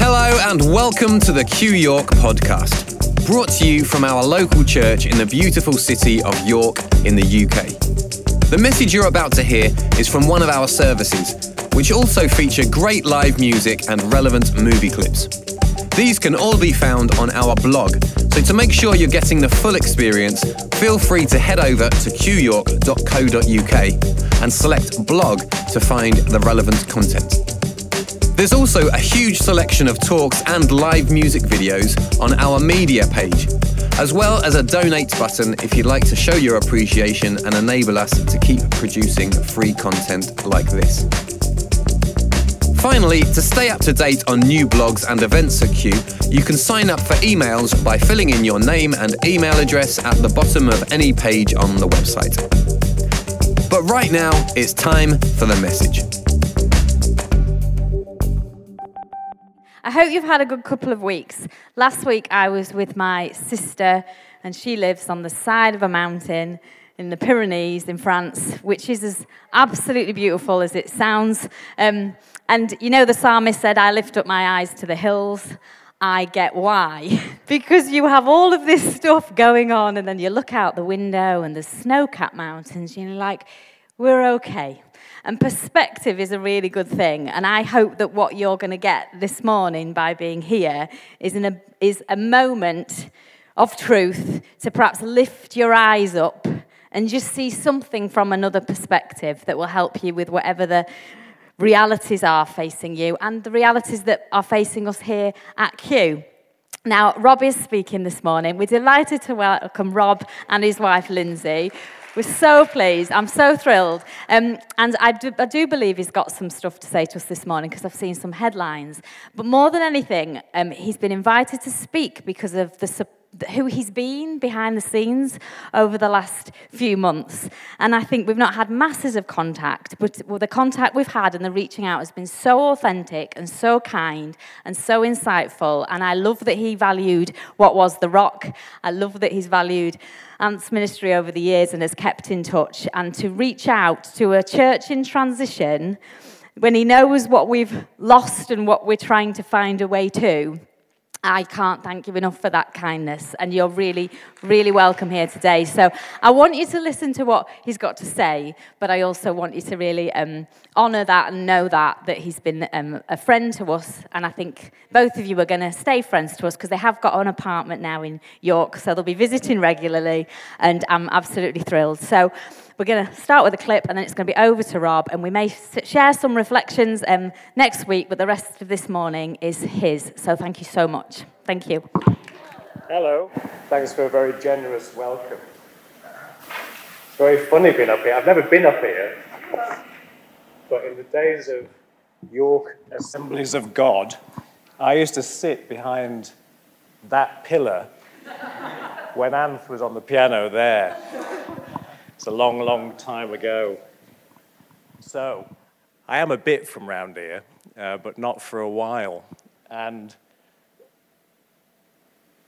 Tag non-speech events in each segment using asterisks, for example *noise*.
Hello and welcome to the Q York podcast, brought to you from our local church in the beautiful city of York in the UK. The message you're about to hear is from one of our services, which also feature great live music and relevant movie clips. These can all be found on our blog, so to make sure you're getting the full experience, feel free to head over to qyork.co.uk and select blog to find the relevant content. There's also a huge selection of talks and live music videos on our media page, as well as a donate button if you'd like to show your appreciation and enable us to keep producing free content like this. Finally, to stay up to date on new blogs and events at Q, you can sign up for emails by filling in your name and email address at the bottom of any page on the website. But right now, it's time for the message. I hope you've had a good couple of weeks. Last week I was with my sister, and she lives on the side of a mountain in the Pyrenees in France, which is as absolutely beautiful as it sounds. Um, and you know, the psalmist said, I lift up my eyes to the hills. I get why. *laughs* because you have all of this stuff going on, and then you look out the window and the snow capped mountains, and you're like, we're okay. And perspective is a really good thing. And I hope that what you're going to get this morning by being here is, a, is a moment of truth to perhaps lift your eyes up and just see something from another perspective that will help you with whatever the realities are facing you and the realities that are facing us here at Q. Now, Rob is speaking this morning. We're delighted to welcome Rob and his wife, Lindsay. We're so pleased. I'm so thrilled. Um, and I do, I do, believe he's got some stuff to say to us this morning because I've seen some headlines. But more than anything, um, he's been invited to speak because of the support who he's been behind the scenes over the last few months. And I think we've not had masses of contact, but the contact we've had and the reaching out has been so authentic and so kind and so insightful. And I love that he valued what was the rock. I love that he's valued Ant's ministry over the years and has kept in touch. And to reach out to a church in transition when he knows what we've lost and what we're trying to find a way to I can't thank you enough for that kindness, and you're really, really welcome here today. So, I want you to listen to what he's got to say, but I also want you to really um, honour that and know that that he's been um, a friend to us. And I think both of you are going to stay friends to us because they have got an apartment now in York, so they'll be visiting regularly, and I'm absolutely thrilled. So. We're going to start with a clip and then it's going to be over to Rob. And we may share some reflections um, next week, but the rest of this morning is his. So thank you so much. Thank you. Hello. Thanks for a very generous welcome. It's very funny being up here. I've never been up here. But in the days of York Assemblies of God, I used to sit behind that pillar when Anth was on the piano there. A long, long time ago. So, I am a bit from round here, uh, but not for a while. And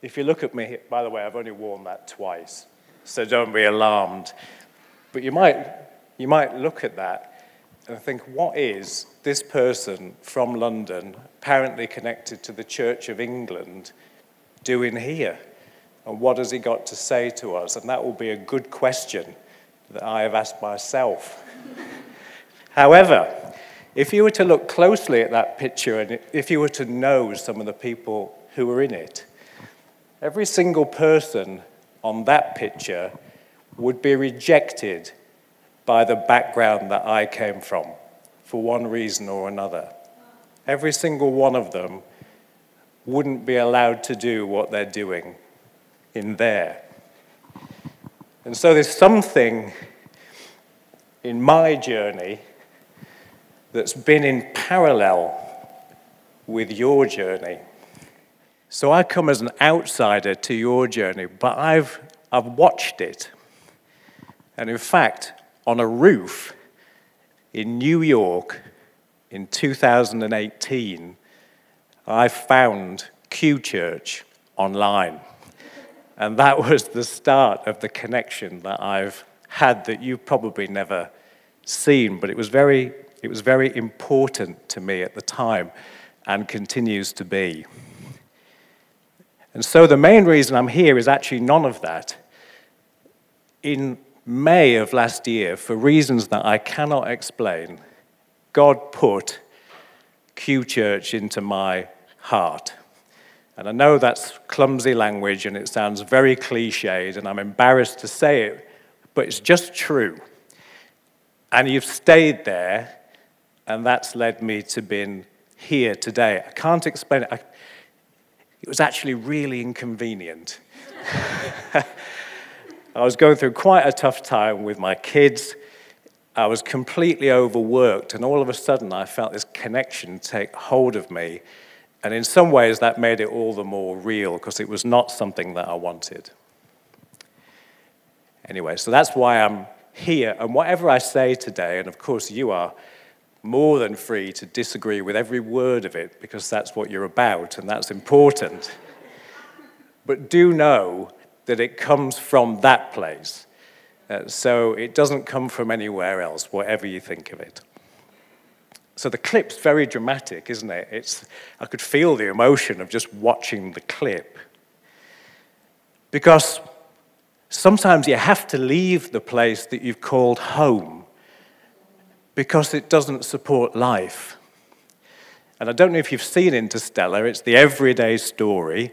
if you look at me, by the way, I've only worn that twice, so don't be alarmed. But you might, you might look at that and think, what is this person from London, apparently connected to the Church of England, doing here? And what has he got to say to us? And that will be a good question that I have asked myself. However, if you were to look closely at that picture and if you were to know some of the people who were in it, every single person on that picture would be rejected by the background that I came from for one reason or another. Every single one of them wouldn't be allowed to do what they're doing in there. And so there's something in my journey that's been in parallel with your journey. So I come as an outsider to your journey, but I've, I've watched it. And in fact, on a roof in New York in 2018, I found Q Church online. And that *laughs* was the start of the connection that I've had that you've probably never seen, but it was very It was very important to me at the time and continues to be. And so the main reason I'm here is actually none of that. In May of last year, for reasons that I cannot explain, God put Q Church into my heart. And I know that's clumsy language and it sounds very cliched, and I'm embarrassed to say it, but it's just true. And you've stayed there, and that's led me to being here today. I can't explain it. I, it was actually really inconvenient. *laughs* I was going through quite a tough time with my kids. I was completely overworked, and all of a sudden I felt this connection take hold of me. And in some ways, that made it all the more real because it was not something that I wanted. Anyway, so that's why I'm here. And whatever I say today, and of course you are more than free to disagree with every word of it because that's what you're about and that's important. but do know that it comes from that place. Uh, so it doesn't come from anywhere else, whatever you think of it. So the clip's very dramatic, isn't it? It's, I could feel the emotion of just watching the clip. Because sometimes you have to leave the place that you've called home because it doesn't support life. And I don't know if you've seen Interstellar, it's the everyday story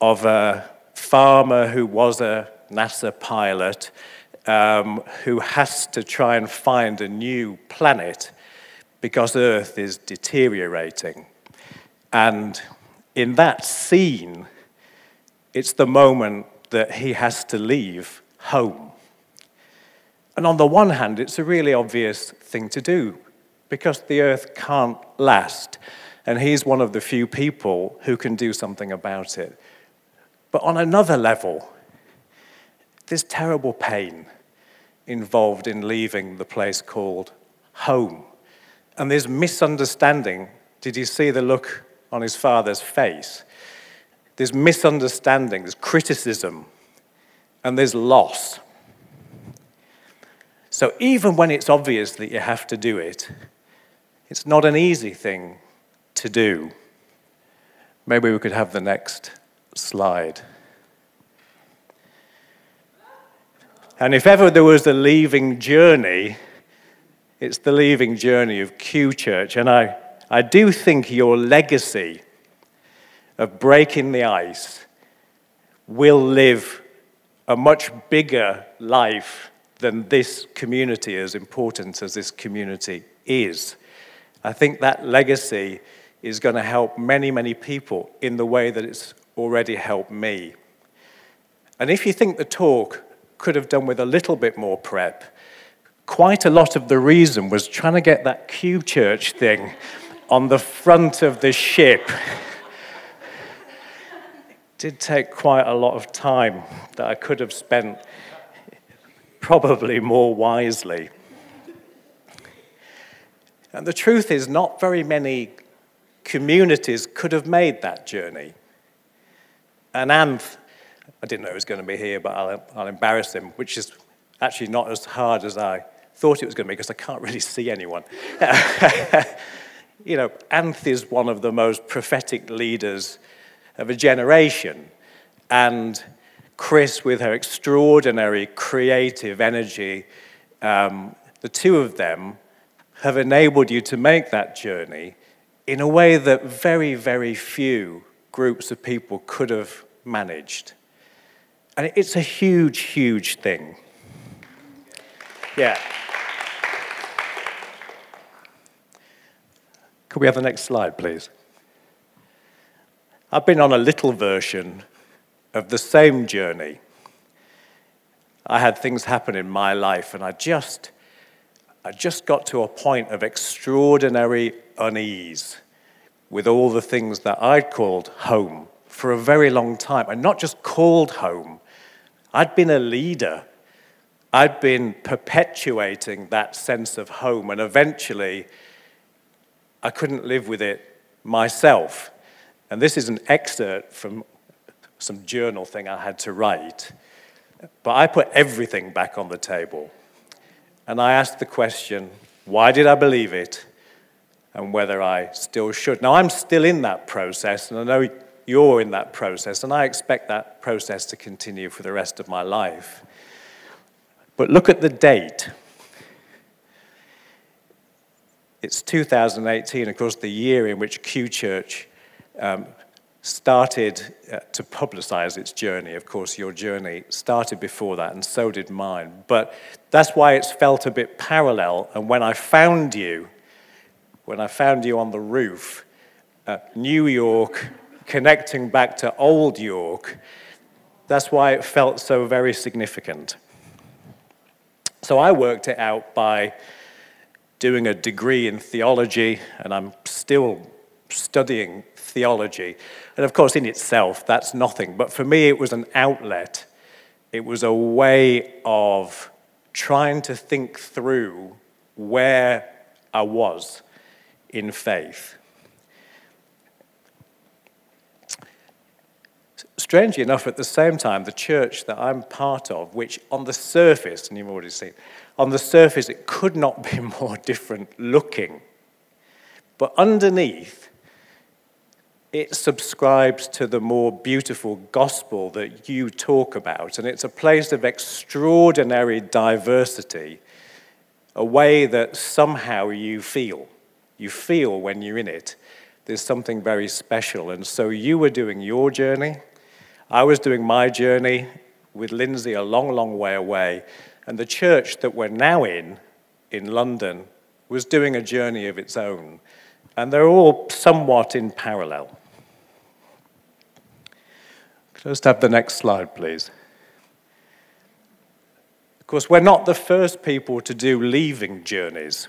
of a farmer who was a NASA pilot um, who has to try and find a new planet because Earth is deteriorating. And in that scene, it's the moment that he has to leave home. And on the one hand, it's a really obvious thing to do because the earth can't last. And he's one of the few people who can do something about it. But on another level, there's terrible pain involved in leaving the place called home. And there's misunderstanding. Did you see the look on his father's face? There's misunderstanding, there's criticism, and there's loss. So even when it's obvious that you have to do it, it's not an easy thing to do. Maybe we could have the next slide. And if ever there was a leaving journey, it's the leaving journey of Q Church. And I, I do think your legacy of breaking the ice will live a much bigger life than this community, as important as this community is. I think that legacy is going to help many, many people in the way that it's already helped me. And if you think the talk could have done with a little bit more prep, quite a lot of the reason was trying to get that Q Church thing on the front of the ship. It did take quite a lot of time that I could have spent probably more wisely. And the truth is, not very many communities could have made that journey. And Anth, I didn't know he was going to be here, but I'll, I'll embarrass him, which is actually not as hard as I thought it was going to be because I can't really *laughs* see anyone. *laughs* you know, Anth is one of the most prophetic leaders of a generation. And Chris, with her extraordinary creative energy, um, the two of them have enabled you to make that journey in a way that very, very few groups of people could have managed. And it's a huge, huge thing. Yeah. Could we have the next slide, please? I've been on a little version of the same journey. I had things happen in my life, and I just, I just got to a point of extraordinary unease with all the things that I'd called home for a very long time. And not just called home, I'd been a leader. I'd been perpetuating that sense of home, and eventually I couldn't live with it myself. And this is an excerpt from some journal thing I had to write. But I put everything back on the table. And I asked the question why did I believe it, and whether I still should. Now, I'm still in that process, and I know you're in that process, and I expect that process to continue for the rest of my life. But look at the date. It's 2018, of course, the year in which Q Church um, started uh, to publicize its journey. Of course, your journey started before that, and so did mine. But that's why it's felt a bit parallel. And when I found you, when I found you on the roof, uh, New York, connecting back to Old York, that's why it felt so very significant. So I worked it out by doing a degree in theology, and I'm still studying theology. And of course, in itself, that's nothing. But for me, it was an outlet. It was a way of trying to think through where I was in faith. Strangely enough, at the same time, the church that I'm part of, which on the surface, and you've already seen, on the surface, it could not be *laughs* more different looking. But underneath, it subscribes to the more beautiful gospel that you talk about. And it's a place of extraordinary diversity, a way that somehow you feel. You feel when you're in it. There's something very special. And so you were doing your journey. I was doing my journey with Lindsay a long, long way away. And the church that we're now in, in London, was doing a journey of its own. And they're all somewhat in parallel. Just have the next slide, please. Of course, we're not the first people to do leaving journeys.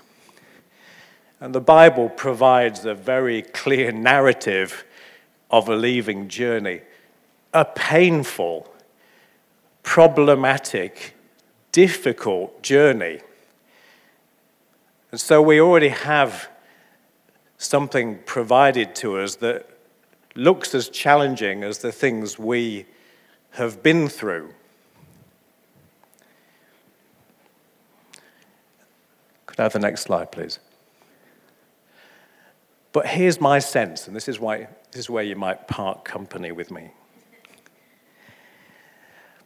And the Bible provides a very clear narrative of a leaving journey. A painful, problematic, difficult journey. And so we already have something provided to us that looks as challenging as the things we have been through. Could I have the next slide, please? But here's my sense, and this is, why, this is where you might part company with me.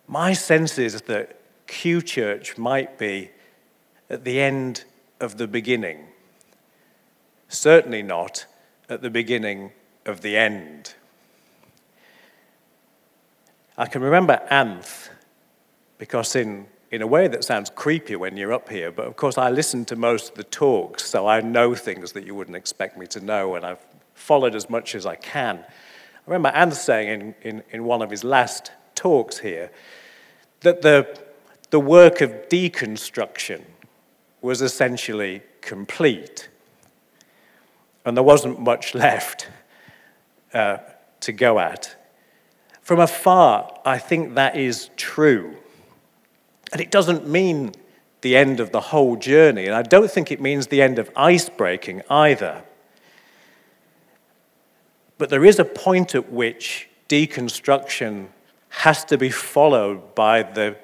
My sense is that Q Church might be at the end of the beginning. Certainly not at the beginning of the end. I can remember Anth because, in, in a way that sounds creepy when you're up here, but of course, I listen to most of the talks, so I know things that you wouldn't expect me to know, and I've followed as much as I can. I remember Anth saying in, in, in one of his last talks here that the, the work of deconstruction was essentially complete, and there wasn't much *laughs* left uh, to go at. From afar, I think that is true. And it doesn't mean the end of the whole journey, and I don't think it means the end of ice breaking either. But there is a point at which deconstruction has to be followed by the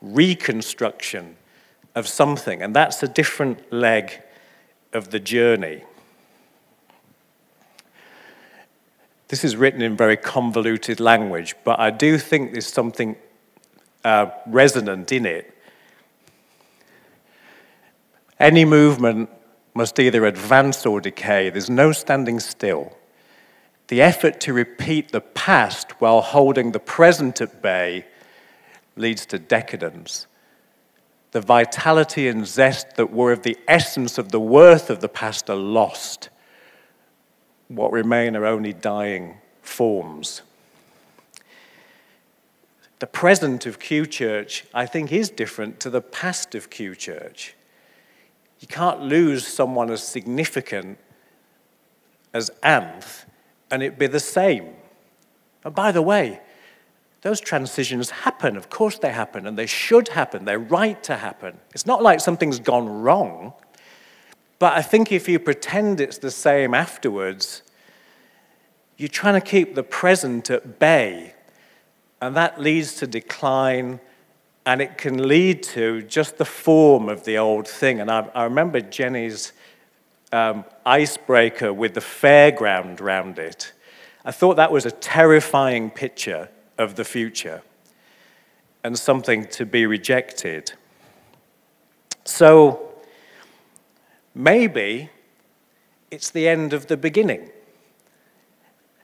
reconstruction of something, and that's a different leg of the journey. This is written in very convoluted language, but I do think there's something uh, resonant in it. Any movement must either advance or decay. There's no standing still. The effort to repeat the past while holding the present at bay leads to decadence. The vitality and zest that were of the essence of the worth of the past are lost what remain are only dying forms. The present of Q Church, I think, is different to the past of Q Church. You can't lose someone as significant as Anth and it be the same. And by the way, those transitions happen. Of course they happen, and they should happen. They're right to happen. It's not like something's gone wrong. But I think if you pretend it's the same afterwards, you're trying to keep the present at bay. And that leads to decline and it can lead to just the form of the old thing. And I, I remember Jenny's um, icebreaker with the fairground round it. I thought that was a terrifying picture of the future and something to be rejected. So maybe it's the end of the beginning.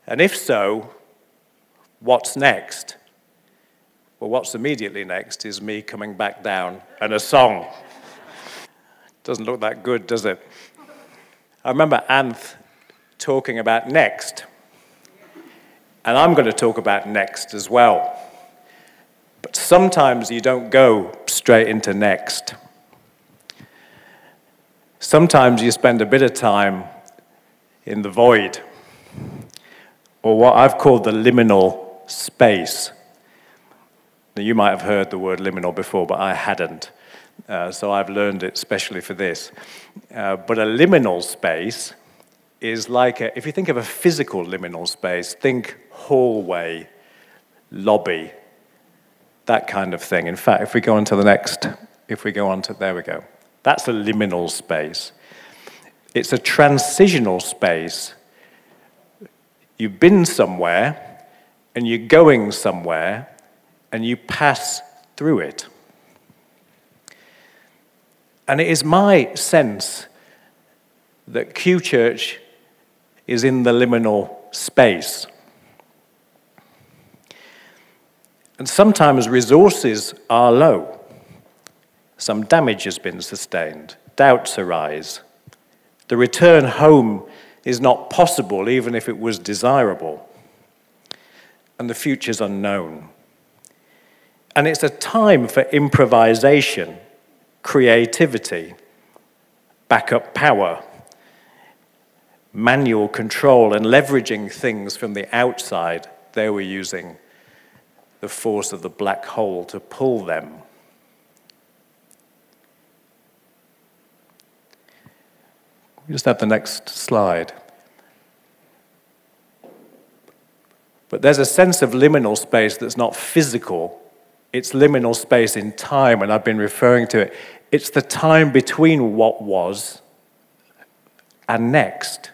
And if so, what's next? Well, what's immediately next is me coming back down and a song. Doesn't look that good, does it? I remember Anth talking about next. And I'm going to talk about next as well. But sometimes you don't go straight into next. Sometimes you spend a bit of time in the void, or what I've called the liminal space. Now, you might have heard the word liminal before, but I hadn't. Uh, so I've learned it specially for this. Uh, but a liminal space is like a, if you think of a physical liminal space, think hallway, lobby, that kind of thing. In fact, if we go on to the next, if we go on to, there we go. That's a liminal space. It's a transitional space. You've been somewhere and you're going somewhere and you pass through it. And it is my sense that Q Church is in the liminal space. And sometimes resources are low. Some damage has been sustained, doubts arise. The return home is not possible, even if it was desirable. And the future's unknown. And it's a time for improvisation creativity, backup power, manual control, and leveraging things from the outside. They were using the force of the black hole to pull them. We just have the next slide. But there's a sense of liminal space that's not physical. It's liminal space in time, and I've been referring to it. It's the time between what was and next.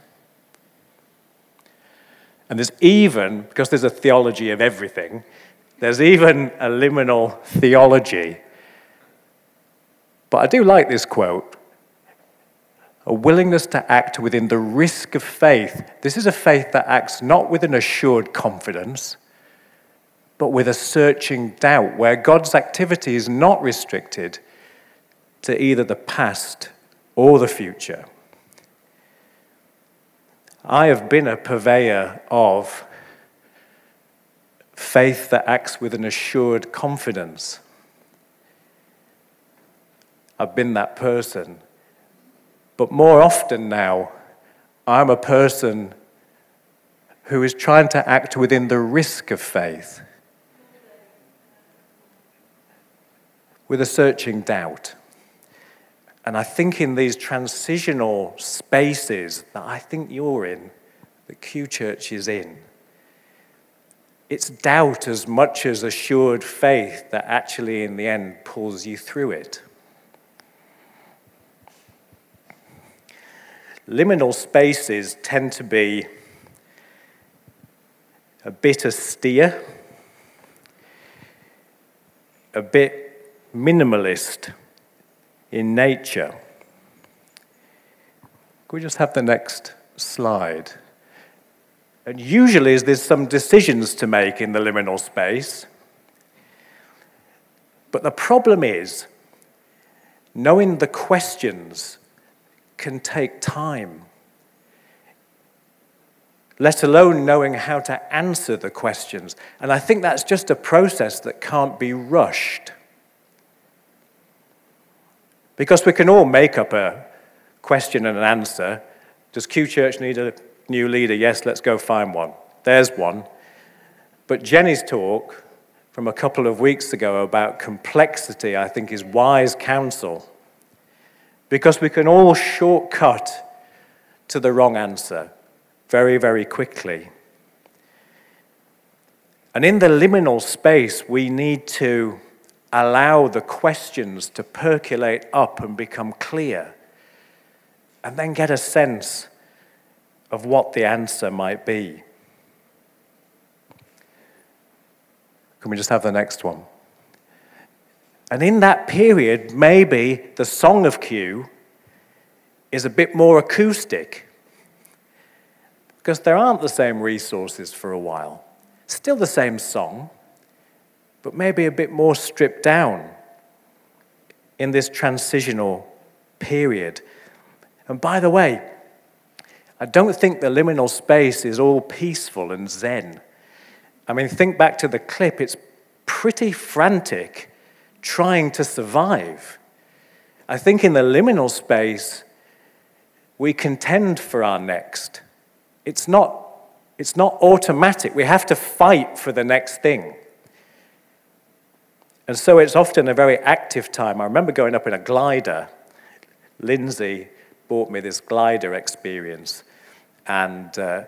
And there's even, because there's a theology of everything, there's even a liminal theology. But I do like this quote a willingness to act within the risk of faith. This is a faith that acts not with an assured confidence, but with a searching doubt, where God's activity is not restricted to either the past or the future. I have been a purveyor of faith that acts with an assured confidence. I've been that person. But more often now, I'm a person who is trying to act within the risk of faith, with a searching doubt. And I think in these transitional spaces that I think you're in, that Q Church is in, it's doubt as much as assured faith that actually in the end pulls you through it. Liminal spaces tend to be a bit austere, a bit minimalist in nature. Could we just have the next slide? And usually, there's some decisions to make in the liminal space. But the problem is, knowing the questions can take time, let alone knowing how to answer the questions. And I think that's just a process that can't be rushed. Because we can all make up a question and an answer. Does Q Church need a new leader? Yes, let's go find one. There's one. But Jenny's talk from a couple of weeks ago about complexity, I think, is wise counsel. Because we can all shortcut to the wrong answer very, very quickly. And in the liminal space, we need to allow the questions to percolate up and become clear, and then get a sense of what the answer might be. Can we just have the next one? And in that period, maybe the song of Q is a bit more acoustic because there aren't the same resources for a while. Still the same song, but maybe a bit more stripped down in this transitional period. And by the way, I don't think the liminal space is all peaceful and zen. I mean, think back to the clip, it's pretty frantic trying to survive. I think in the liminal space, we contend for our next. It's not, it's not automatic. We have to fight for the next thing. And so it's often a very active time. I remember going up in a glider. Lindsay bought me this glider experience. And uh,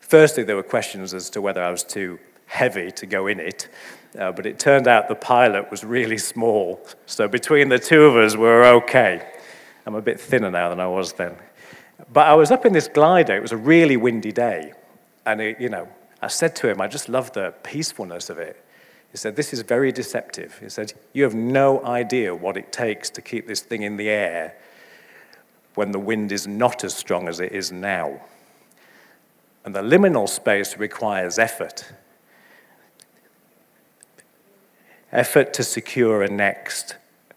firstly, there were questions as to whether I was too heavy to go in it. Uh, but it turned out the pilot was really small. So between the two of us, we were okay. I'm a bit thinner now than I was then. But I was up in this glider. It was a really windy day. And, it, you know, I said to him, I just love the peacefulness of it. He said, This is very deceptive. He said, You have no idea what it takes to keep this thing in the air when the wind is not as strong as it is now. And the liminal space requires effort effort to secure a next.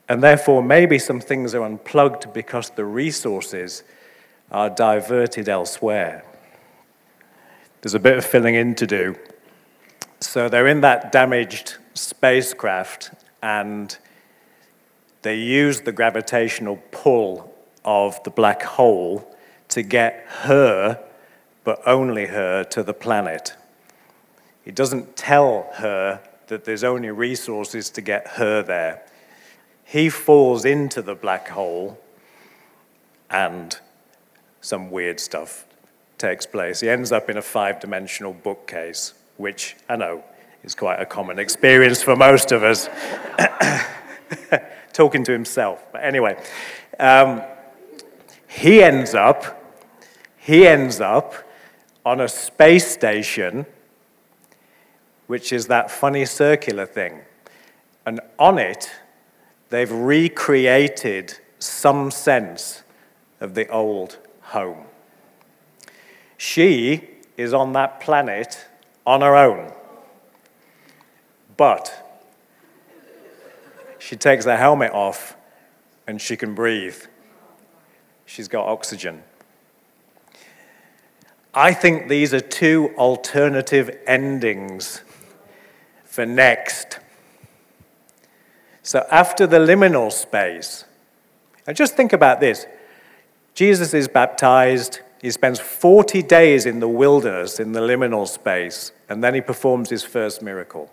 And therefore, maybe some things are unplugged because the resources are diverted elsewhere. There's a bit of filling in to do. So they're in that damaged spacecraft and they use the gravitational pull of the black hole to get her, but only her, to the planet. He doesn't tell her that there's only resources to get her there. He falls into the black hole and some weird stuff takes place. He ends up in a five dimensional bookcase, which I know is quite a common experience for most of us. *coughs* Talking to himself. But anyway, um, he ends up, he ends up on a space station which is that funny circular thing. And on it, they've recreated some sense of the old home. She is on that planet on her own. But she takes the helmet off and she can breathe. She's got oxygen. I think these are two alternative endings for next. So after the liminal space, and just think about this Jesus is baptized, he spends 40 days in the wilderness in the liminal space, and then he performs his first miracle.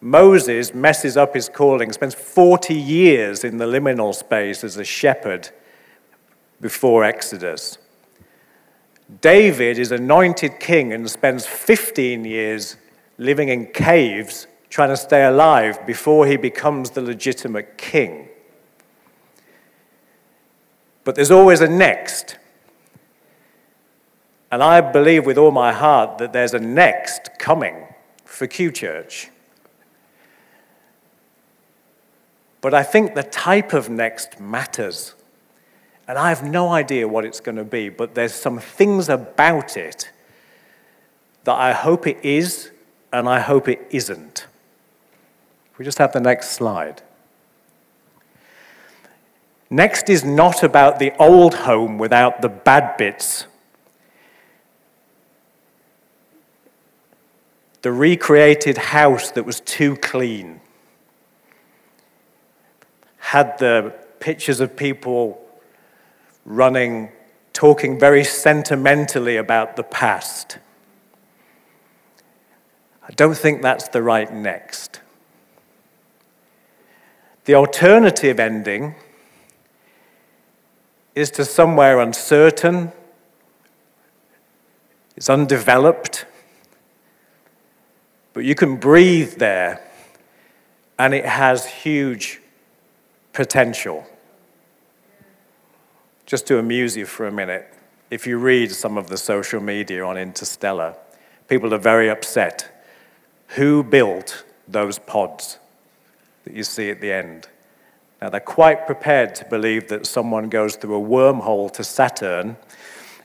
Moses messes up his calling, spends 40 years in the liminal space as a shepherd before Exodus. David is anointed king and spends 15 years living in caves trying to stay alive before he becomes the legitimate king. But there's always a next. And I believe with all my heart that there's a next coming for Q Church. But I think the type of next matters. And I have no idea what it's going to be, but there's some things about it that I hope it is and I hope it isn't. We just have the next slide. Next is not about the old home without the bad bits. The recreated house that was too clean. Had the pictures of people running, talking very sentimentally about the past. I don't think that's the right next. The alternative ending is to somewhere uncertain, it's undeveloped, but you can breathe there and it has huge potential. Just to amuse you for a minute, if you read some of the social media on Interstellar, people are very upset. Who built those pods that you see at the end? Now, they're quite prepared to believe that someone goes through a wormhole to Saturn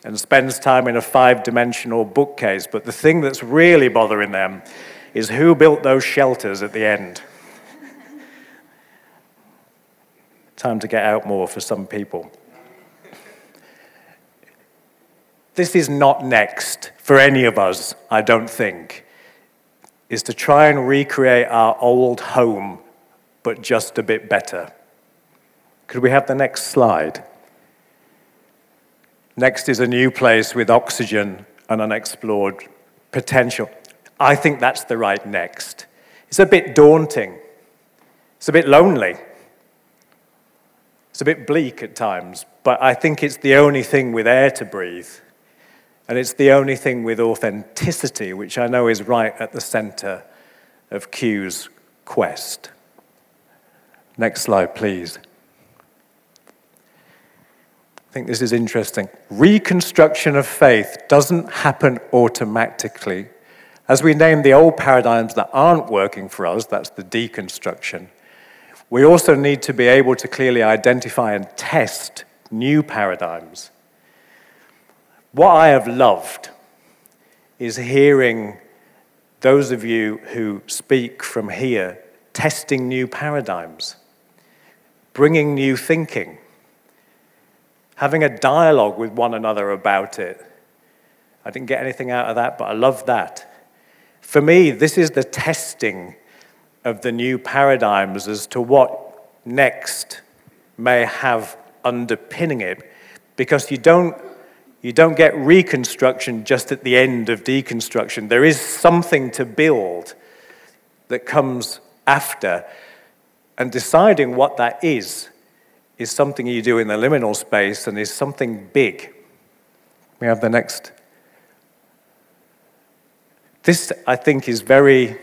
and spends time in a five dimensional bookcase, but the thing that's really bothering them is who built those shelters at the end. *laughs* time to get out more for some people. This is not next for any of us, I don't think, is to try and recreate our old home, but just a bit better. Could we have the next slide? Next is a new place with oxygen and unexplored potential. I think that's the right next. It's a bit daunting. It's a bit lonely. It's a bit bleak at times, but I think it's the only thing with air to breathe. And it's the only thing with authenticity, which I know is right at the center of Q's quest. Next slide, please. I think this is interesting. Reconstruction of faith doesn't happen automatically. As we name the old paradigms that aren't working for us, that's the deconstruction, we also need to be able to clearly identify and test new paradigms. What I have loved is hearing those of you who speak from here testing new paradigms, bringing new thinking, having a dialogue with one another about it. I didn't get anything out of that, but I love that. For me, this is the testing of the new paradigms as to what next may have underpinning it, because you don't you don't get reconstruction just at the end of deconstruction. There is something to build that comes after. And deciding what that is, is something you do in the liminal space and is something big. We have the next. This, I think, is very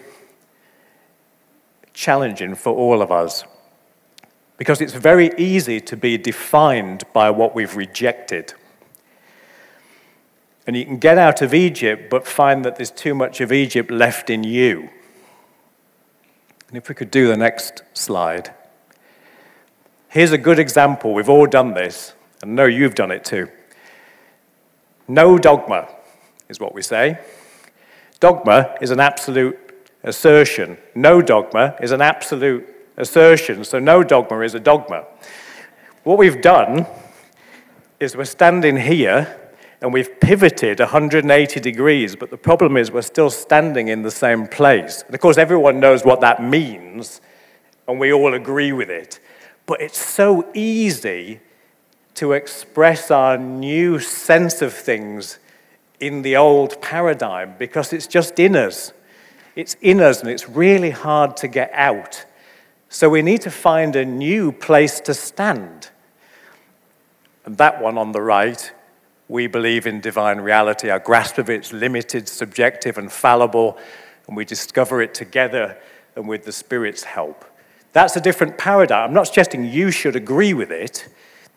challenging for all of us because it's very easy to be defined by what we've rejected. And you can get out of Egypt, but find that there's too much of Egypt left in you. And if we could do the next slide. Here's a good example. We've all done this, and know you've done it too. No dogma is what we say. Dogma is an absolute assertion. No dogma is an absolute assertion. So, no dogma is a dogma. What we've done is we're standing here and we've pivoted 180 degrees, but the problem is we're still standing in the same place. And of course, everyone knows what that means, and we all agree with it. But it's so easy to express our new sense of things in the old paradigm because it's just in us. It's in us, and it's really hard to get out. So we need to find a new place to stand. And that one on the right we believe in divine reality. Our grasp of it's limited, subjective, and fallible, and we discover it together and with the Spirit's help. That's a different paradigm. I'm not suggesting you should agree with it.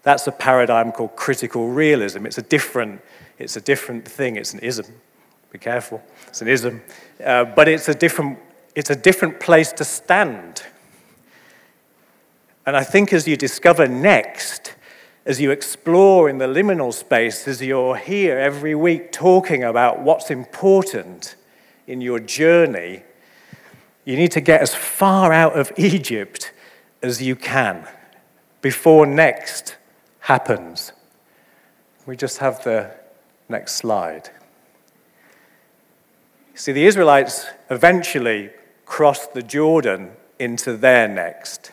That's a paradigm called critical realism. It's a different, it's a different thing. It's an ism. Be careful. It's an ism. Uh, but it's a, different, it's a different place to stand. And I think as you discover next as you explore in the liminal space, as you're here every week talking about what's important in your journey, you need to get as far out of Egypt as you can before next happens. We just have the next slide. See, the Israelites eventually crossed the Jordan into their next.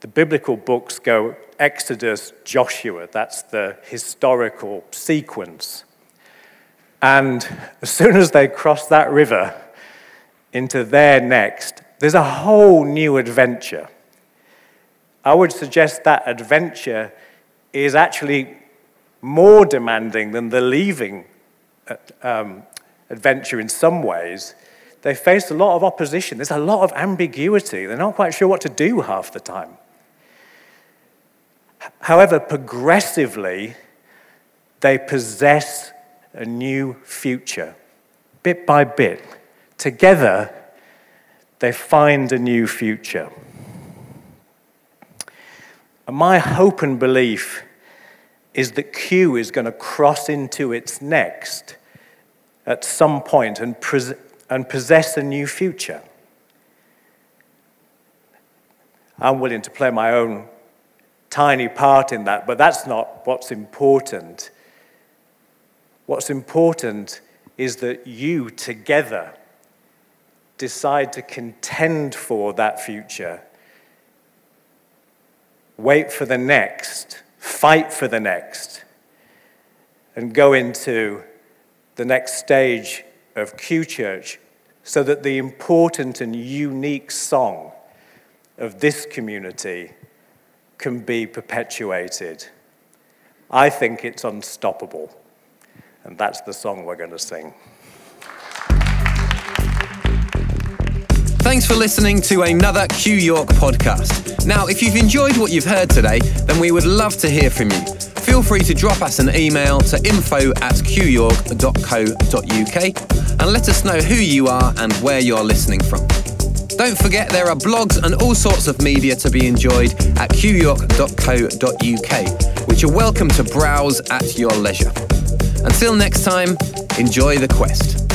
The biblical books go Exodus, Joshua. That's the historical sequence. And as soon as they cross that river into their next, there's a whole new adventure. I would suggest that adventure is actually more demanding than the leaving uh, um, adventure in some ways. they face a lot of opposition. There's a lot of ambiguity. They're not quite sure what to do half the time. However, progressively, they possess a new future. Bit by bit, together, they find a new future. And my hope and belief is that Q is going to cross into its next at some point and, pres- and possess a new future. I'm willing to play my own tiny part in that, but that's not what's important. What's important is that you together decide to contend for that future, wait for the next, fight for the next, and go into the next stage of Q Church so that the important and unique song of this community can be perpetuated. I think it's unstoppable. And that's the song we're going to sing. Thanks for listening to another Q York podcast. Now, if you've enjoyed what you've heard today, then we would love to hear from you. Feel free to drop us an email to info at qyork.co.uk and let us know who you are and where you're listening from. Don't forget there are blogs and all sorts of media to be enjoyed at qyork.co.uk, which you're welcome to browse at your leisure. Until next time, enjoy the quest.